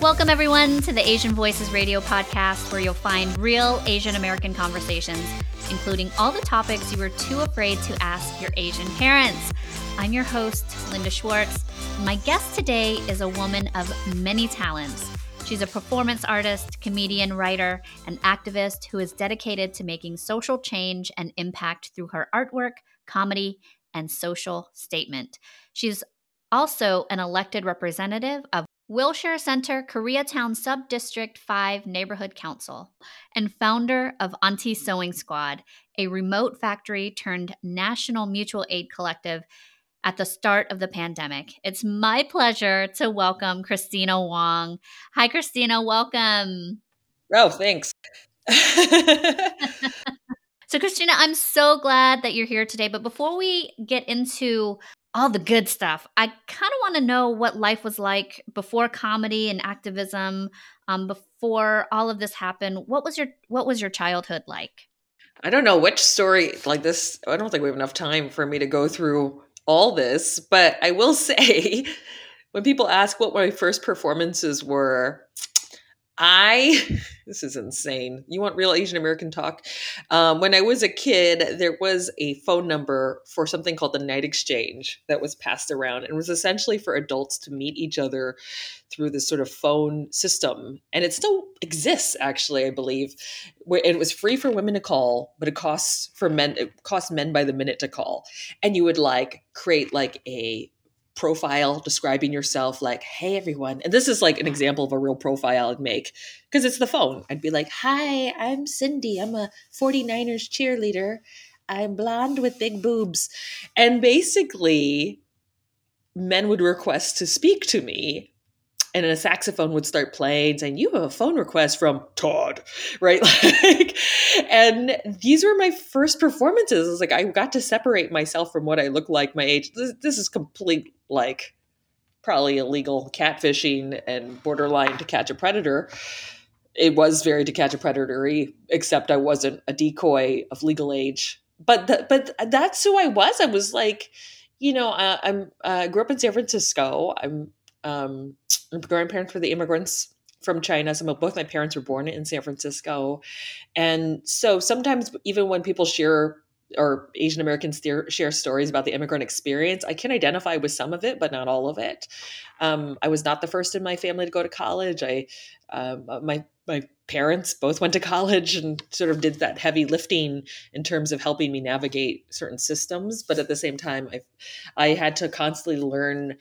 Welcome, everyone, to the Asian Voices Radio podcast, where you'll find real Asian American conversations, including all the topics you were too afraid to ask your Asian parents. I'm your host, Linda Schwartz. My guest today is a woman of many talents. She's a performance artist, comedian, writer, and activist who is dedicated to making social change and impact through her artwork, comedy, and social statement. She's also an elected representative of Wilshire Center Koreatown Subdistrict 5 Neighborhood Council, and founder of Auntie Sewing Squad, a remote factory turned national mutual aid collective at the start of the pandemic. It's my pleasure to welcome Kristina Wong. Hi, Kristina. Welcome. Oh, thanks. so, Kristina, I'm so glad that you're here today. But before we get into all the good stuff. I kind of want to know what life was like before comedy and activism, um, before all of this happened. What was your What was your childhood like? I don't know which story like this. I don't think we have enough time for me to go through all this, but I will say, when people ask what my first performances were, I, this is insane. You want real Asian American talk? Um, when I was a kid, there was a phone number for something called the Night Exchange that was passed around and was essentially for adults to meet each other through this sort of phone system. And it still exists, actually, I believe. It was free for women to call, but it costs for men, it costs men by the minute to call. And you would like create like a profile describing yourself like hey everyone and this is like an example of a real profile i'd make because it's the phone. I'd be like hi i'm cindy. I'm a 49ers cheerleader. I'm blonde with big boobs. And basically men would request to speak to me and then a saxophone would start playing saying you have a phone request from todd right? Like and these were my first performances. It's like i got to separate myself from what i look like my age. This, this is complete like probably illegal catfishing and borderline to catch a predator. It was very to catch a predator except i wasn't a decoy of legal age. But th- but that's who i was. I was like you know uh, i'm uh, grew up in san francisco. I'm um, grandparents were the immigrants from China. Of both my parents were born in San Francisco, and so sometimes even when people share or Asian Americans share stories about the immigrant experience, I can identify with some of it, but not all of it. Um, I was not the first in my family to go to college. I um, uh, my my parents both went to college and sort of did that heavy lifting in terms of helping me navigate certain systems. But at the same time, I I had to constantly learn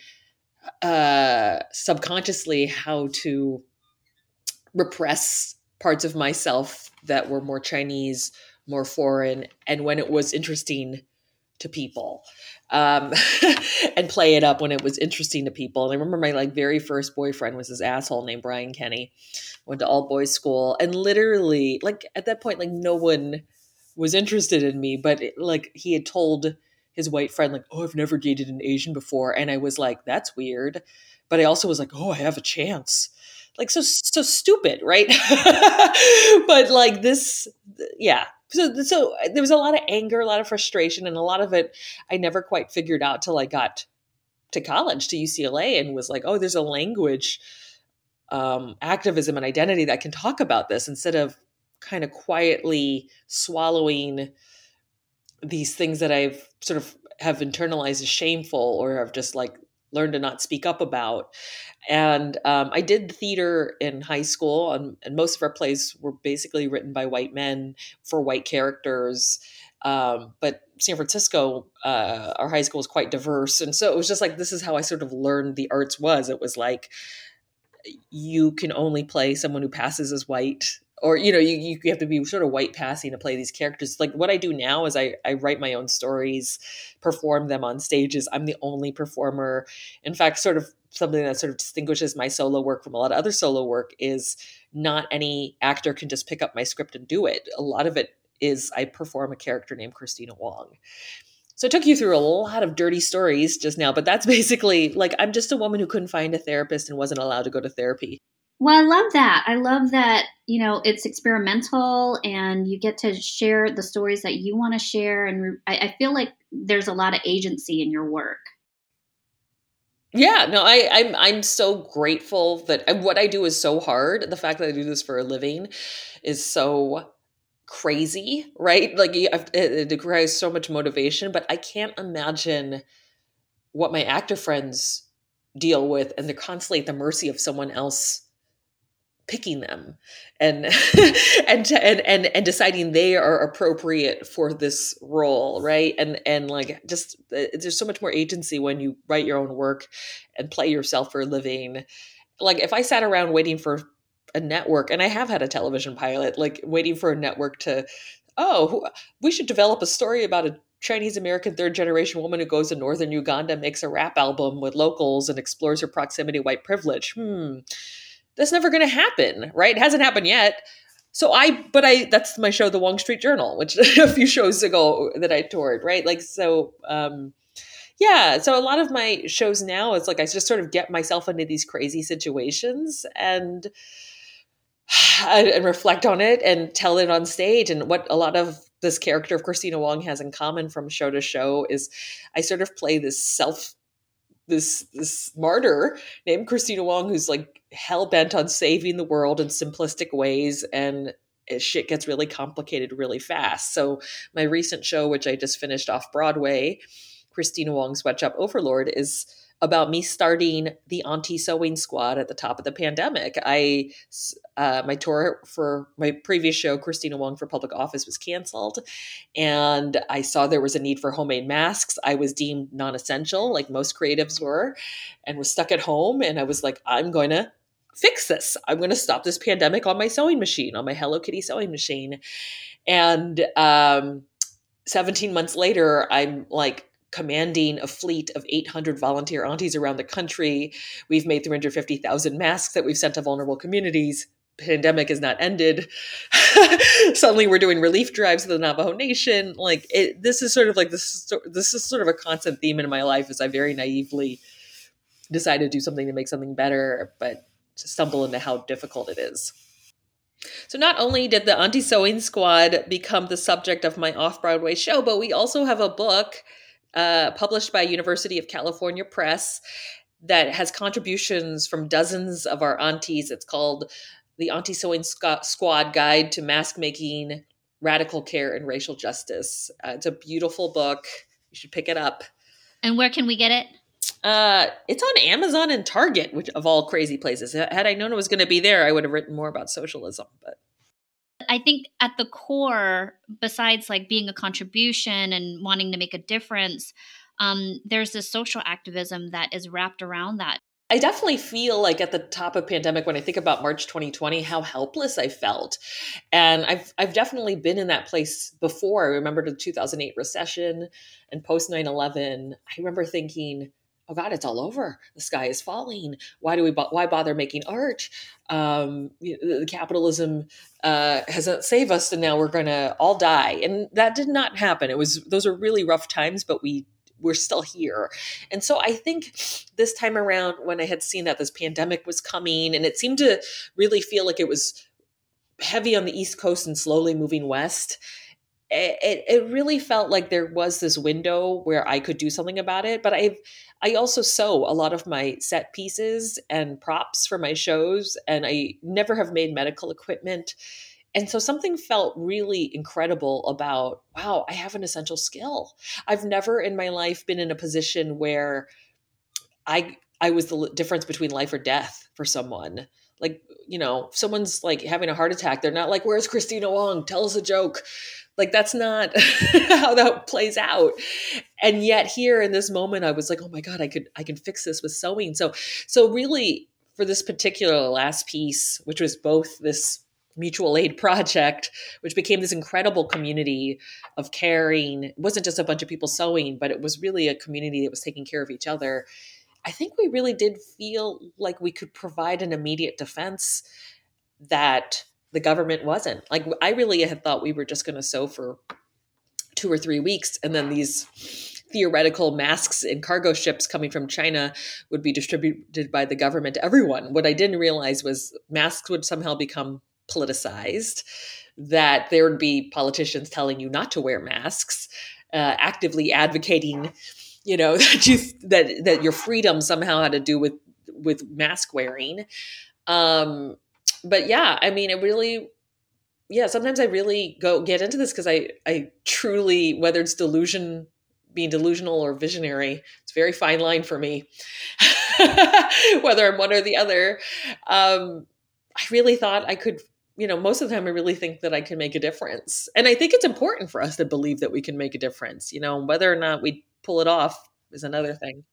uh, subconsciously how to repress parts of myself that were more Chinese, more foreign, and when it was interesting to people, um, and play it up when it was interesting to people. And I remember my like very first boyfriend was this asshole named Brian Kenny. Went to all boys school, and literally, like at that point, like no one was interested in me, but it, like he had told his white friend like, "Oh, I've never dated an Asian before," and I was like, "That's weird," but I also was like, "Oh, I have a chance." Like so, so stupid, right? but like this, yeah. So, so there was a lot of anger, a lot of frustration, and a lot of it I never quite figured out till I got to college to UCLA and was like, "Oh, there's a language." Um, activism and identity that can talk about this instead of kind of quietly swallowing these things that I've sort of have internalized as shameful or have just like learned to not speak up about. And um, I did theater in high school, and, and, most of our plays were basically written by white men for white characters. Um, but San Francisco, uh, our high school was quite diverse, and so it was just like this is how I sort of learned the arts was. It was like you can only play someone who passes as white or you know you, you have to be sort of white passing to play these characters. Like what i do now is I, I write my own stories perform them on stages. I'm the only performer. In fact sort of something that sort of distinguishes my solo work from a lot of other solo work is not any actor can just pick up my script and do it. A lot of it is i perform a character named kristina wong. So I took you through a lot of dirty stories just now, but that's basically like I'm just a woman who couldn't find a therapist and wasn't allowed to go to therapy. Well, I love that. I love that, you know, it's experimental and you get to share the stories that you want to share. And I, I feel like there's a lot of agency in your work. Yeah, no, I, I'm I'm so grateful that what I do is so hard. The fact that I do this for a living is so crazy, right? Like it requires so much motivation, but I can't imagine what my actor friends deal with, and they're constantly at the mercy of someone else picking them and and and and and deciding they are appropriate for this role right? And and like just uh, there's so much more agency when you write your own work and play yourself for a living. Like if i sat around waiting for a network and i have had a television pilot like waiting for a network to oh we should develop a story about a Chinese American third generation woman who goes to northern Uganda, makes a rap album with locals, and explores her proximity white privilege. Hmm that's never going to happen, right? It hasn't happened yet. So I, but I, that's my show, The Wong Street Journal, which a few shows ago that I toured, right? Like, so, um, yeah. So a lot of my shows now, it's like I just sort of get myself into these crazy situations and, and reflect on it and tell it on stage. And what a lot of this character of Kristina Wong has in common from show to show is I sort of play this self this this martyr named Kristina Wong who's like hell bent on saving the world in simplistic ways and shit gets really complicated really fast. So my recent show which I just finished off Broadway, Kristina Wong's Sweatshop Overlord is about me starting the Auntie Sewing Squad at the top of the pandemic. I uh, my tour for my previous show, Kristina Wong for Public Office, was canceled, and I saw there was a need for homemade masks. I was deemed non-essential, like most creatives were, and was stuck at home. And I was like, I'm going to fix this. I'm going to stop this pandemic on my sewing machine, on my Hello Kitty sewing machine, and. Um, 17 months later, I'm like commanding a fleet of 800 volunteer aunties around the country. We've made 350,000 masks that we've sent to vulnerable communities. Pandemic is not ended. Suddenly, we're doing relief drives to the Navajo Nation. Like it, this is sort of like this. This is sort of a constant theme in my life. As I very naively decided to do something to make something better, but stumble into how difficult it is. So not only did the Auntie Sewing Squad become the subject of my off-Broadway show, but we also have a book uh, published by University of California Press that has contributions from dozens of our aunties. It's called the Auntie Sewing Squad Guide to Mask Making, Radical Care, and Racial Justice. Uh, it's a beautiful book. You should pick it up. And where can we get it? Uh, it's on Amazon and Target, which of all crazy places. Had I known it was going to be there, I would have written more about socialism. But I think at the core, besides like being a contribution and wanting to make a difference, um, there's this social activism that is wrapped around that. I definitely feel like at the top of pandemic when I think about March 2020 how helpless I felt. And I've I've definitely been in that place before. I remember the 2008 recession and post 9/11. I remember thinking oh god it's all over. The sky is falling. Why do we why bother making art? Um, the capitalism uh, hasn't saved us and now we're gonna all die. And that did not happen. It was those are really rough times but we we're still here. And so i think this time around when i had seen that this pandemic was coming and it seemed to really feel like it was heavy on the east coast and slowly moving west it, it really felt like there was this window where I could do something about it. But I've I also sew a lot of my set pieces and props for my shows, and I never have made medical equipment. And so something felt really incredible about, wow, I have an essential skill. I've never in my life been in a position where I I was the difference between life or death for someone. Like, you know, someone's like having a heart attack, they're not like, "Where's Kristina Wong? Tell us a joke." Like that's not how that plays out. And yet here in this moment I was like, "Oh my god, I could I can fix this with sewing." So so really for this particular last piece, which was both this mutual aid project, which became this incredible community of caring. It wasn't just a bunch of people sewing, but it was really a community that was taking care of each other. I think we really did feel like we could provide an immediate defense that the government wasn't. Like I really had thought we were just going to sew for two or three weeks and then these theoretical masks in cargo ships coming from China would be distributed by the government to everyone. What I didn't realize was masks would somehow become politicized, that there would be politicians telling you not to wear masks, uh, actively advocating, you know, that you that that your freedom somehow had to do with with mask wearing. Um, but yeah, I mean, it really yeah, sometimes I really go get into this because I I truly whether it's delusion being delusional or visionary. It's very fine line for me, whether I'm one or the other. Um, I really thought I could, you know, most of the time I really think that I can make a difference. And I think it's important for us to believe that we can make a difference, you know, whether or not we pull it off is another thing.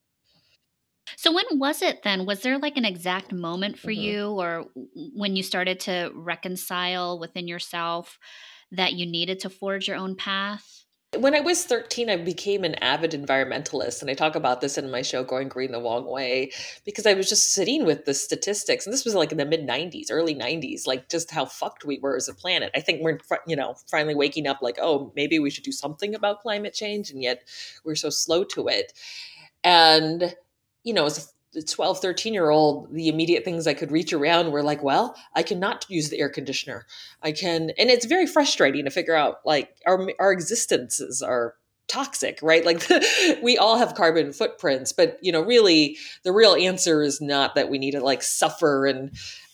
So when was it then? Was there like an exact moment for mm-hmm. you or when you started to reconcile within yourself that you needed to forge your own path? When I was 13, I became an avid environmentalist. And I talk about this in my show, Going Green the Wrong Way, because I was just sitting with the statistics. And this was like in the mid 90s, early 90s, like just how fucked we were as a planet. I think we're, you know, finally waking up like, oh, maybe we should do something about climate change. And yet we're so slow to it. And, you know, as 12 13 year old the immediate things i could reach around were like well i cannot use the air conditioner. I can and it's very frustrating to figure out like our our existences are toxic right? Like the, we all have carbon footprints but you know really the real answer is not that we need to like suffer and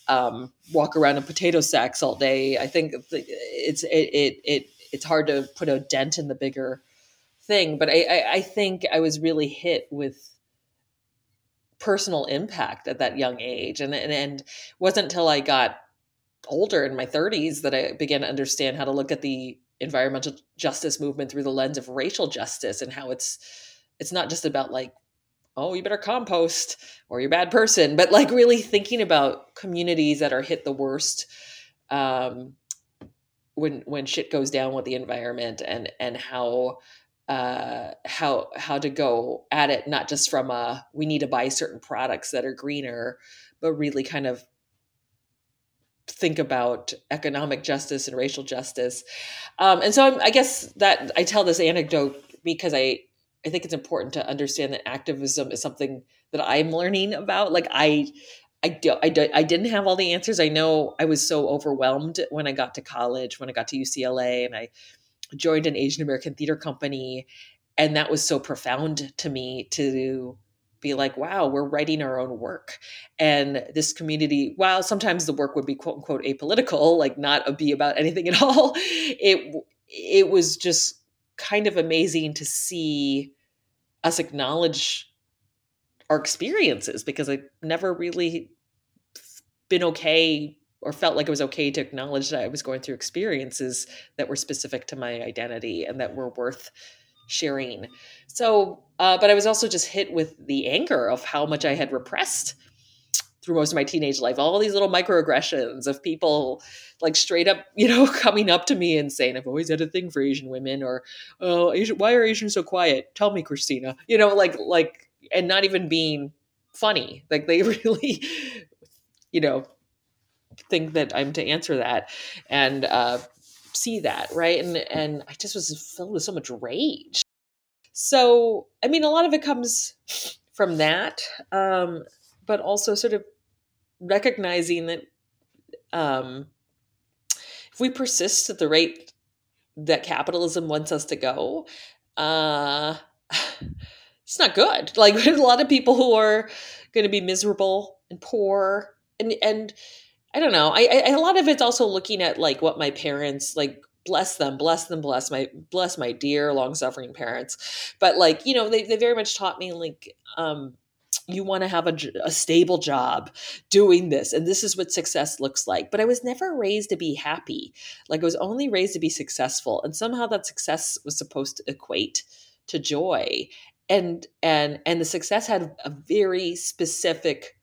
um, walk around in potato sacks all day. I think it's it, it it it's hard to put a dent in the bigger thing but I, I, I think i was really hit with personal impact at that young age. And, and, and wasn't until I got older in my 30s that I began to understand how to look at the environmental justice movement through the lens of racial justice and how it's it's not just about like oh you better compost or you're a bad person but like really thinking about communities that are hit the worst um, when when shit goes down with the environment and and how uh, how how to go at it, not just from a we need to buy certain products that are greener, but really kind of think about economic justice and racial justice. Um, and so I'm, I guess that I tell this anecdote because I I think it's important to understand that activism is something that I'm learning about. Like I I, do, I, do, I didn't have all the answers. I know I was so overwhelmed when I got to college, when I got to UCLA, and I joined an Asian American theater company. And that was so profound to me to be like, wow, we're writing our own work. And this community, while sometimes the work would be quote unquote apolitical, like not a be about anything at all, it it was just kind of amazing to see us acknowledge our experiences because I've never really been okay or felt like it was okay to acknowledge that I was going through experiences that were specific to my identity and that were worth sharing. So, uh, but I was also just hit with the anger of how much I had repressed through most of my teenage life. All these little microaggressions of people like straight up, you know, coming up to me and saying, I've always had a thing for Asian women or, oh, Asian, why are Asians so quiet? Tell me, Kristina, you know, like, like, and not even being funny. Like they really, you know, think that I'm to answer that and uh, see that, right? And and I just was filled with so much rage. So I mean, a lot of it comes from that, um, but also sort of recognizing that um, if we persist at the rate that capitalism wants us to go, uh, it's not good. Like there's a lot of people who are going to be miserable and poor, and and I don't know. I, I, a lot of it's also looking at like what my parents like bless them bless them bless my bless my dear long suffering parents. But like you know they, they very much taught me like um you want to have a, a stable job doing this and this is what success looks like. But i was never raised to be happy. Like i was only raised to be successful and somehow that success was supposed to equate to joy. And and and the success had a very specific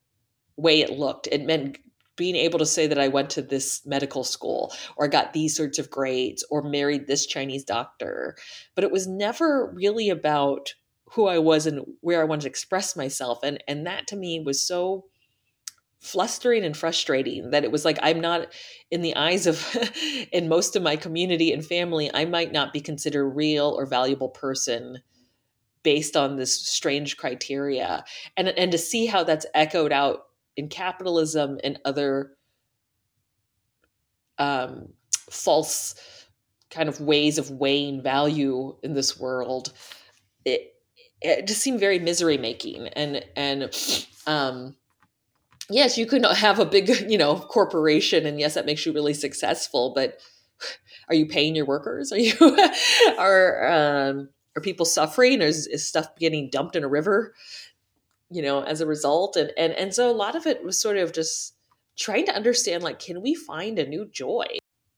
way it looked. It meant being able to say that I went to this medical school or got these sorts of grades or married this Chinese doctor. But it was never really about who I was and where I wanted to express myself. And and that to me was so flustering and frustrating that it was like i'm not in the eyes of in most of my community and family i might not be considered a real or valuable person based on this strange criteria and and to see how that's echoed out in capitalism and other um, false kind of ways of weighing value in this world it it just seemed very misery making. And and um yes you could have a big you know corporation and yes that makes you really successful but are you paying your workers? Are you are um are people suffering? Or is, is stuff getting dumped in a river you know as a result and and and so a lot of it was sort of just trying to understand like can we find a new joy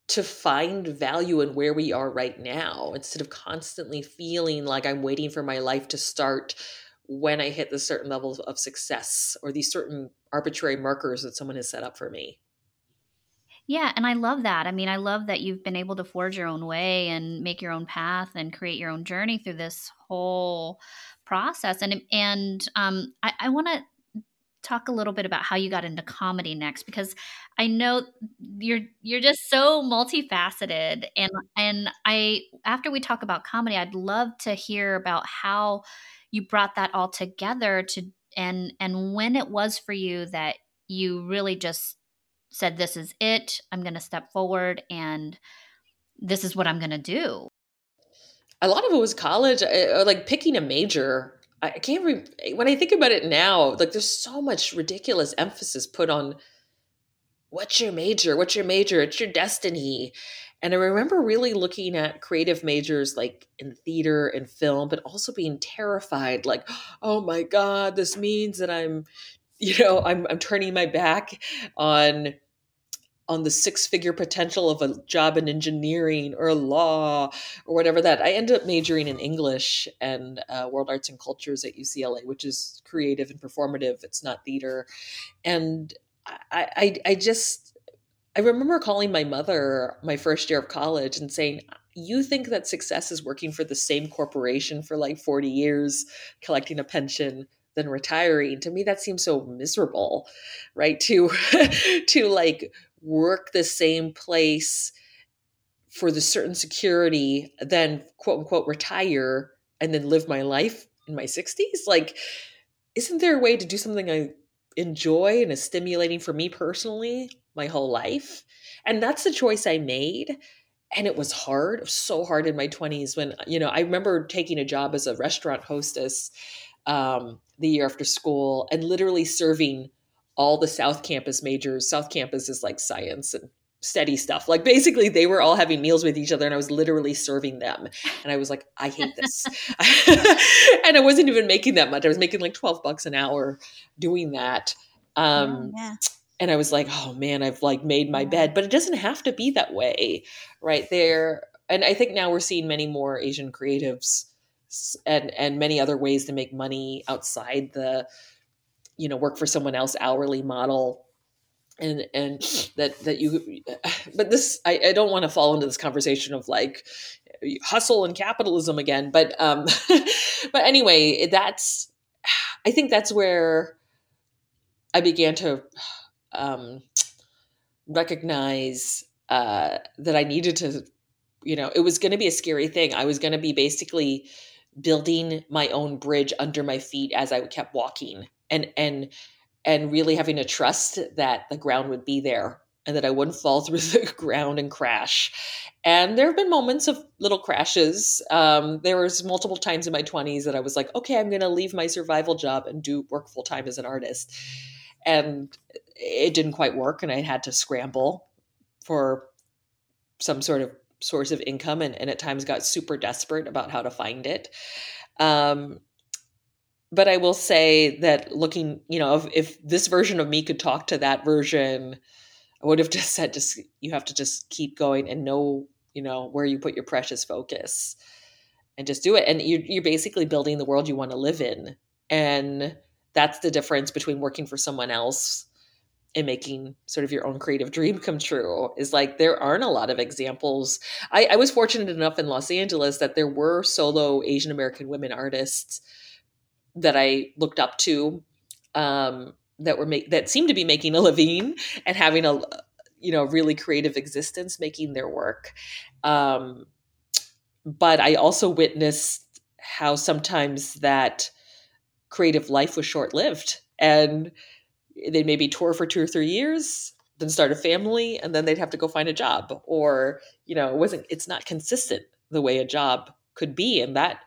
to find value in where we are right now instead of constantly feeling like I'm waiting for my life to start when I hit the certain levels of success or these certain arbitrary markers that someone has set up for me. Yeah, and I love that. I mean, I love that you've been able to forge your own way and make your own path and create your own journey through this whole process. And and um, I, I want to talk a little bit about how you got into comedy next because I know you're you're just so multifaceted and and I after we talk about comedy I'd love to hear about how you brought that all together to and and when it was for you that you really just said this is it I'm going to step forward and this is what I'm going to do. A lot of it was college, uh, like picking a major I can't re- when I think about it now, like there's so much ridiculous emphasis put on what's your major? What's your major? It's your destiny. And I remember really looking at creative majors like in theater and film, but also being terrified, like, oh my God, this means that I'm, you know, I'm I'm turning my back on on the six figure potential of a job in engineering or law or whatever that i ended up majoring in english and uh, world arts and cultures at ucla which is creative and performative. It's not theater. And i i, I just i remember calling my mother my first year of college and saying you think that success is working for the same corporation for like 40 years collecting a pension than retiring? To me that seems so miserable right? To to like work the same place for the certain security, then quote unquote retire and then live my life in my 60s? Like, isn't there a way to do something I enjoy and is stimulating for me personally my whole life? And that's the choice I made. And it was hard, it was so hard in my 20s when, you know, I remember taking a job as a restaurant hostess um, the year after school and literally serving all the South Campus majors. South Campus is like science and steady stuff. Like basically they were all having meals with each other and I was literally serving them. And I was like, I hate this. and I wasn't even making that much. I was making like 12 bucks an hour doing that. Um, yeah, yeah. and I was like, oh man, I've like made my bed, but it doesn't have to be that way right there. And I think now we're seeing many more Asian creatives and and many other ways to make money outside the you know work for someone else hourly model. And and that that you but this I, I don't want to fall into this conversation of like hustle and capitalism again but um but anyway that's i think that's where i began to um recognize uh that i needed to you know it was going to be a scary thing. I was going to be basically building my own bridge under my feet as i kept walking and and and really having to trust that the ground would be there and that I wouldn't fall through the ground and crash. And there have been moments of little crashes. Um, there was multiple times in my 20s that I was like, okay, I'm going to leave my survival job and do work full time as an artist. And it didn't quite work. And I had to scramble for some sort of source of income and, and at times got super desperate about how to find it. Um, but I will say that looking, you know, if, if this version of me could talk to that version, I would have just said, just you have to just keep going and know, you know, where you put your precious focus, and just do it. And you're you're basically building the world you want to live in, and that's the difference between working for someone else and making sort of your own creative dream come true is like there aren't a lot of examples. I, I was fortunate enough in Los Angeles that there were solo Asian American women artists that I looked up to um, that were make that seemed to be making a living and having a you know really creative existence making their work. Um, but i also witnessed how sometimes that creative life was short-lived and they maybe tour for two or three years then start a family and then they'd have to go find a job or you know it wasn't it's not consistent the way a job could be and that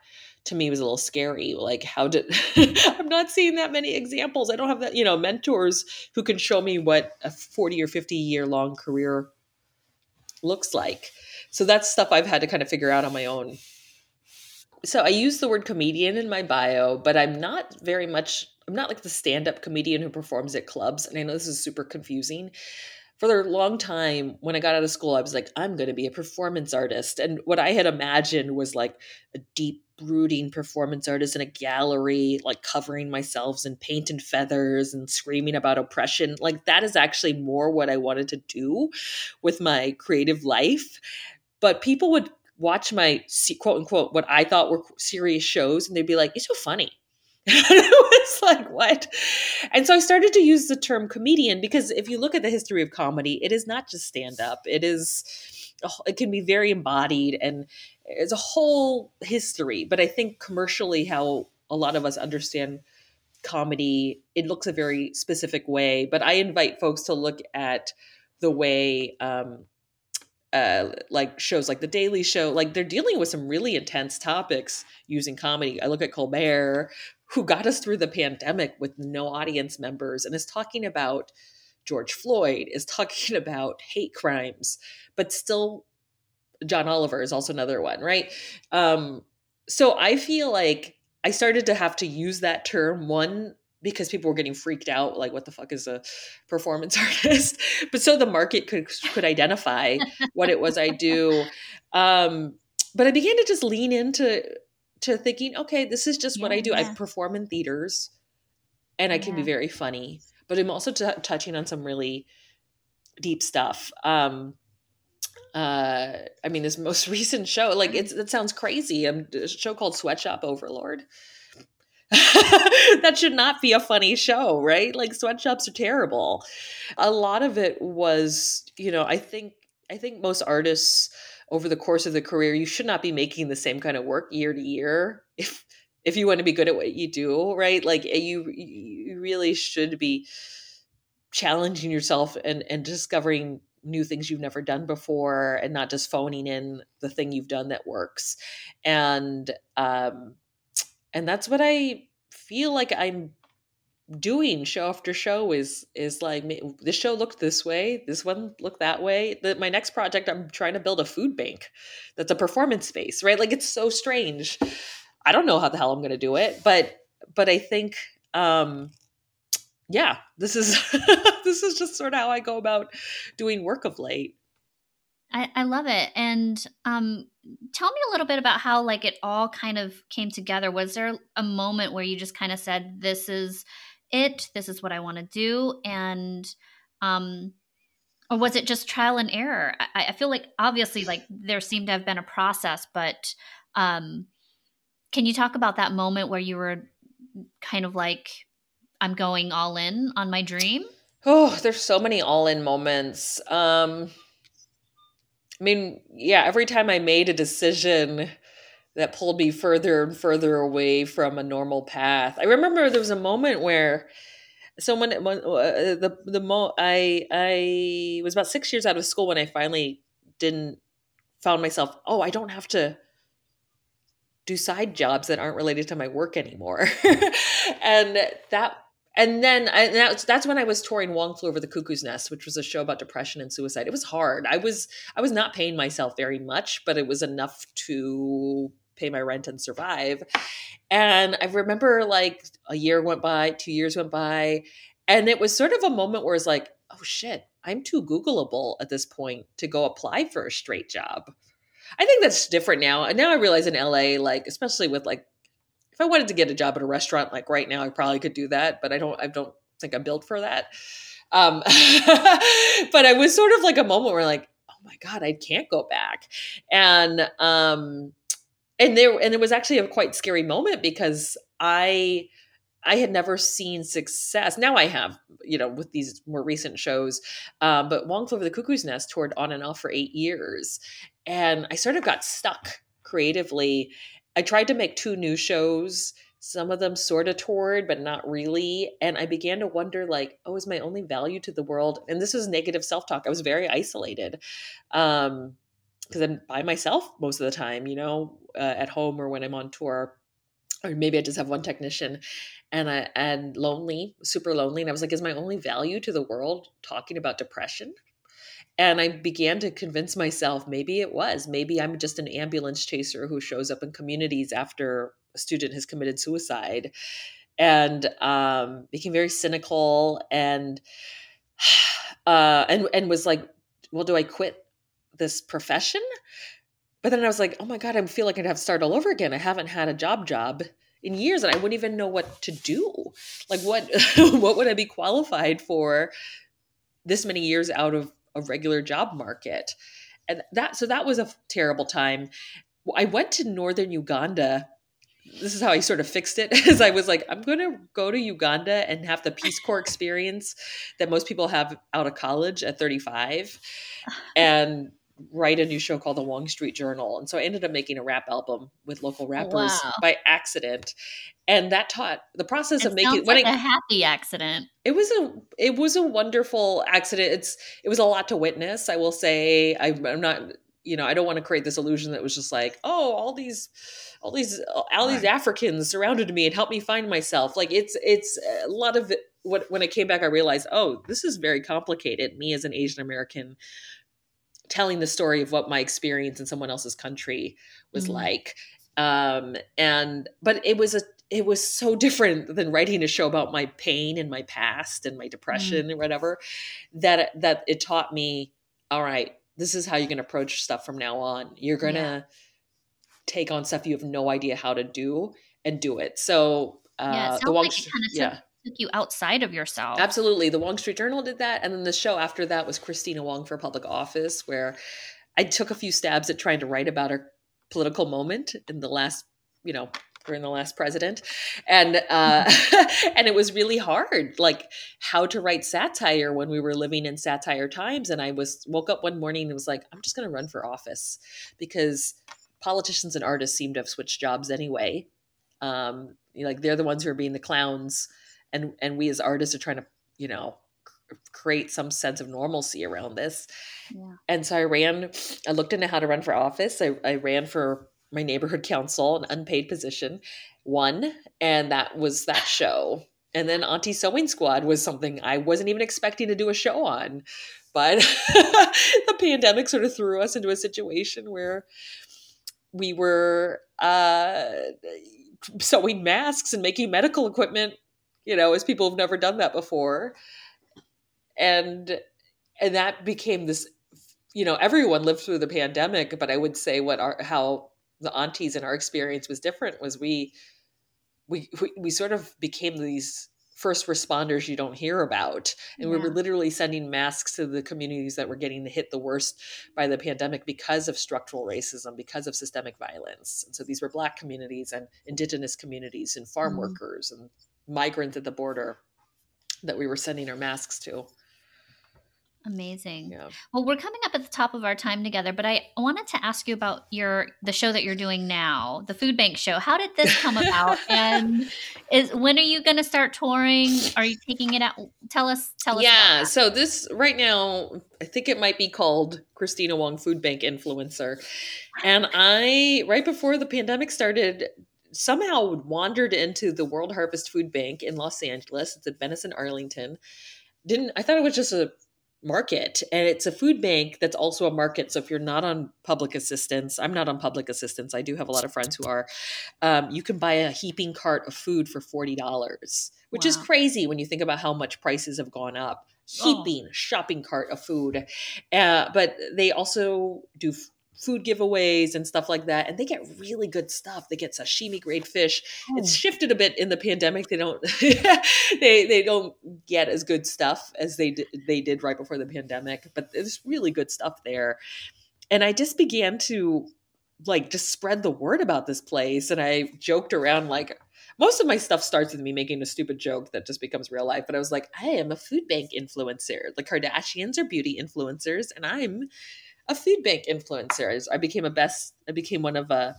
to me was a little scary like how did i'm not seeing that many examples. I don't have that you know mentors who can show me what a 40 or 50 year long career looks like. So that's stuff i've had to kind of figure out on my own. So i use the word comedian in my bio but i'm not very much i'm not like the stand-up comedian who performs at clubs and i know this is super confusing. For a long time when I got out of school, I was like, I'm going to be a performance artist. And what I had imagined was like a deep, brooding performance artist in a gallery, like covering myself in paint and feathers and screaming about oppression. Like that is actually more what I wanted to do with my creative life. But people would watch my quote unquote what I thought were serious shows and they'd be like, "You're so funny." it was like, what? And so I started to use the term comedian because if you look at the history of comedy, it is not just stand up. It is, it can be very embodied and it's a whole history. But I think commercially, how a lot of us understand comedy, it looks a very specific way. But I invite folks to look at the way um, uh, like shows like The Daily Show, like they're dealing with some really intense topics using comedy. I look at Colbert, who got us through the pandemic with no audience members and is talking about George Floyd, is talking about hate crimes, but still John Oliver is also another one, right? Um, so I feel like I started to have to use that term one because people were getting freaked out like what the fuck is a performance artist? But so the market could could identify what it was i do. Um but i began to just lean into to thinking okay this is just yeah, what i do. Yeah. i perform in theaters and i can be very funny but i'm also t- touching on some really deep stuff um uh i mean this most recent show like it's it sounds crazy um, a show called sweatshop overlord that should not be a funny show, right? Like sweatshops are terrible. A lot of it was, you know, I think I think most artists over the course of the career, you should not be making the same kind of work year to year if if you want to be good at what you do, right? Like eh, you you really should be challenging yourself and and discovering new things you've never done before and not just phoning in the thing you've done that works. And um and that's what I feel like I'm doing show after show is is like this show looked this way this one looked that way. The, my next project i'm trying to build a food bank that's a performance space right? Like it's so strange. I don't know how the hell i'm going to do it but but i think um yeah this is this is just sort of how i go about doing work of late I, I love it. And um, tell me a little bit about how like it all kind of came together. Was there a moment where you just kind of said, "This is it. This is what I want to do," and um, or was it just trial and error? I, I feel like obviously like there seemed to have been a process, but um, can you talk about that moment where you were kind of like, "I'm going all in on my dream"? Oh, there's so many all in moments. Um, I mean, yeah, every time I made a decision that pulled me further and further away from a normal path. I remember there was a moment where someone when, uh, the the mo I I was about 6 years out of school when I finally didn't found myself, oh, I don't have to do side jobs that aren't related to my work anymore. and that and then I, that's that's when I was touring Wong Flew Over the Cuckoo's Nest, which was a show about depression and suicide. It was hard. I was I was not paying myself very much, but it was enough to pay my rent and survive. And I remember like a year went by, two years went by, and it was sort of a moment where it's like, oh shit, I'm too Googleable at this point to go apply for a straight job. I think that's different now. And now I realize in LA, like especially with like if I wanted to get a job at a restaurant like right now, I probably could do that, but I don't I don't think I'm built for that. Um, but I was sort of like a moment where like, oh my God, I can't go back. And um and there and it was actually a quite scary moment because I I had never seen success. Now I have, you know, with these more recent shows. Um, but Wong Flew Over the Cuckoo's Nest toured on and off for eight years. And I sort of got stuck creatively. I tried to make two new shows. Some of them sort of toured, but not really. And I began to wonder, like, oh, is my only value to the world? And this was negative self talk. I was very isolated. Um, because I'm by myself most of the time, you know, uh, at home or when I'm on tour or maybe I just have one technician and I and lonely, super lonely. And I was like, is my only value to the world talking about depression? And I began to convince myself maybe it was. Maybe I'm just an ambulance chaser who shows up in communities after a student has committed suicide. And um, became very cynical and uh, and and was like, well, do I quit this profession? But then I was like, oh my God, I feel like I'd have to start all over again. I haven't had a job job in years and I wouldn't even know what to do. Like what what would I be qualified for this many years out of a regular job market? And that so that was a terrible time. I went to northern Uganda this is how I sort of fixed it. Is I was like, I'm going to go to Uganda and have the Peace Corps experience that most people have out of college at 35, and write a new show called the Wong Street Journal. And so I ended up making a rap album with local rappers wow. by accident. And that taught the process it of making like a happy accident. It was a it was a wonderful accident. It's it was a lot to witness. I will say I, I'm not you know I don't want to create this illusion that was just like oh all these all these all these right. Africans surrounded me and helped me find myself. Like it's it's a lot of when I came back I realized oh this is very complicated. Me as an Asian American telling the story of what my experience in someone else's country was mm-hmm. like um and but it was a it was so different than writing a show about my pain and my past and my depression mm. or whatever that that it taught me all right this is how you're going to approach stuff from now on you're going to yeah. take on stuff you have no idea how to do and do it so uh yeah, it the like yeah took you outside of yourself. Absolutely. The Wong Street Journal did that. And then the show after that was Kristina Wong for Public Office, where I took a few stabs at trying to write about her political moment in the last, you know, during the last president and uh and it was really hard like how to write satire when we were living in satire times and i was woke up one morning and was like i'm just going to run for office because politicians and artists seem to have switched jobs anyway um like they're the ones who are being the clowns and and we as artists are trying to you know create some sense of normalcy around this. Yeah. and so i ran i looked into how to run for office. I, I ran for my neighborhood council an unpaid position won and that was that show. And then auntie sewing squad was something i wasn't even expecting to do a show on but the pandemic sort of threw us into a situation where we were uh, sewing masks and making medical equipment you know, as people have never done that before. And and that became this you know, everyone lived through the pandemic, but I would say what our how the aunties in our experience was different was we we we, we sort of became these first responders you don't hear about. And yeah. we were literally sending masks to the communities that were getting hit the worst by the pandemic because of structural racism, because of systemic violence. And so these were Black communities and Indigenous communities and farm mm-hmm. workers and migrants at the border that we were sending our masks to. Amazing. Yeah. Well, we're coming up at the top of our time together, but I wanted to ask you about your the show that you're doing now, the Food Bank show. How did this come about? and is when are you going to start touring? Are you taking it out? Tell us. Tell us. Yeah. So this right now, I think it might be called Kristina Wong Food Bank Influencer, and I right before the pandemic started somehow wandered into the World Harvest Food Bank in Los Angeles. It's at Venice and Arlington. Didn't I thought it was just a market and it's a food bank that's also a market so if you're not on public assistance i'm not on public assistance i do have a lot of friends who are um, you can buy a heaping cart of food for $40 which wow. is crazy when you think about how much prices have gone up oh. heaping oh. shopping cart of food uh, but they also do food giveaways and stuff like that and they get really good stuff they get sashimi grade fish oh. it's shifted a bit in the pandemic they don't they they don't get as good stuff as they did, they did right before the pandemic but there's really good stuff there and i just began to like just spread the word about this place and i joked around like most of my stuff starts with me making a stupid joke that just becomes real life. But I was like, I am a food bank influencer. The Kardashians are beauty influencers, and I'm a food bank influencer. I became a best. I became one of a,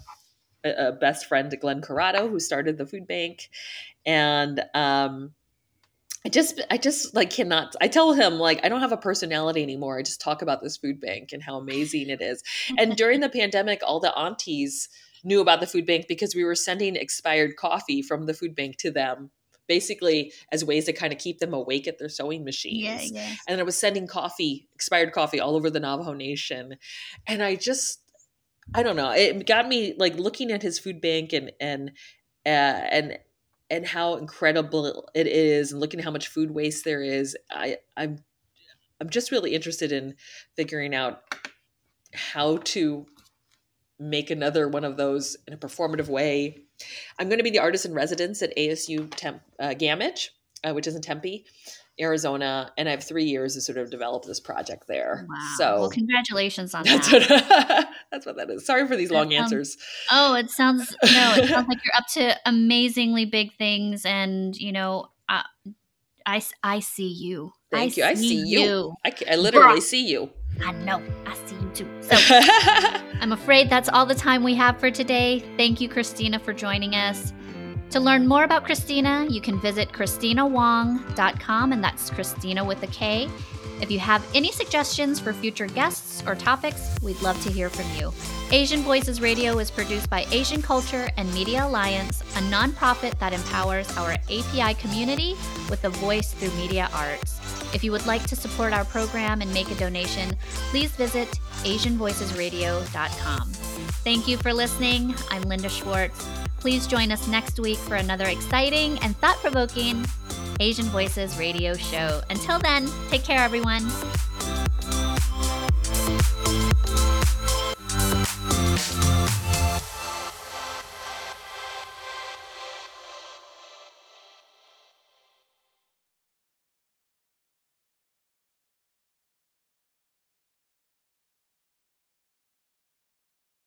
a best friend to Glenn Corrado, who started the food bank, and um, I just I just like cannot I tell him like I don't have a personality anymore. I just talk about this food bank and how amazing it is. And during the pandemic all the aunties knew about the food bank because we were sending expired coffee from the food bank to them basically as ways to kind of keep them awake at their sewing machines. Yeah, yeah. And I was sending coffee, expired coffee all over the Navajo Nation. And I just I don't know. It got me like looking at his food bank and and uh, and and how incredible it is and looking at how much food waste there is i i'm i'm just really interested in figuring out how to make another one of those in a performative way i'm going to be the artist in residence at asu Temp, uh, Gammage uh, which is in tempe Arizona, and I have three years to sort of develop this project there. Wow. So, well, congratulations on that's that. what that's what that is. Sorry for these That long sounds- answers. Oh, it sounds no, it sounds like you're up to amazingly big things, and you know, uh, I I see you. Thank you. I see you. you. I, I literally Bruh. see you. I know. I see you too. So I'm afraid that's all the time we have for today. Thank you, Kristina, for joining us. To learn more about Kristina, you can visit KristinaWong.com, and that's Kristina with a K. If you have any suggestions for future guests or topics, we'd love to hear from you. Asian Voices Radio is produced by Asian Culture and Media Alliance, a nonprofit that empowers our API community with a voice through media arts. If you would like to support our program and make a donation, please visit AsianVoicesRadio.com. Thank you for listening. I'm Linda Schwartz. Please join us next week for another exciting and thought provoking Asian Voices radio show. Until then, take care, everyone.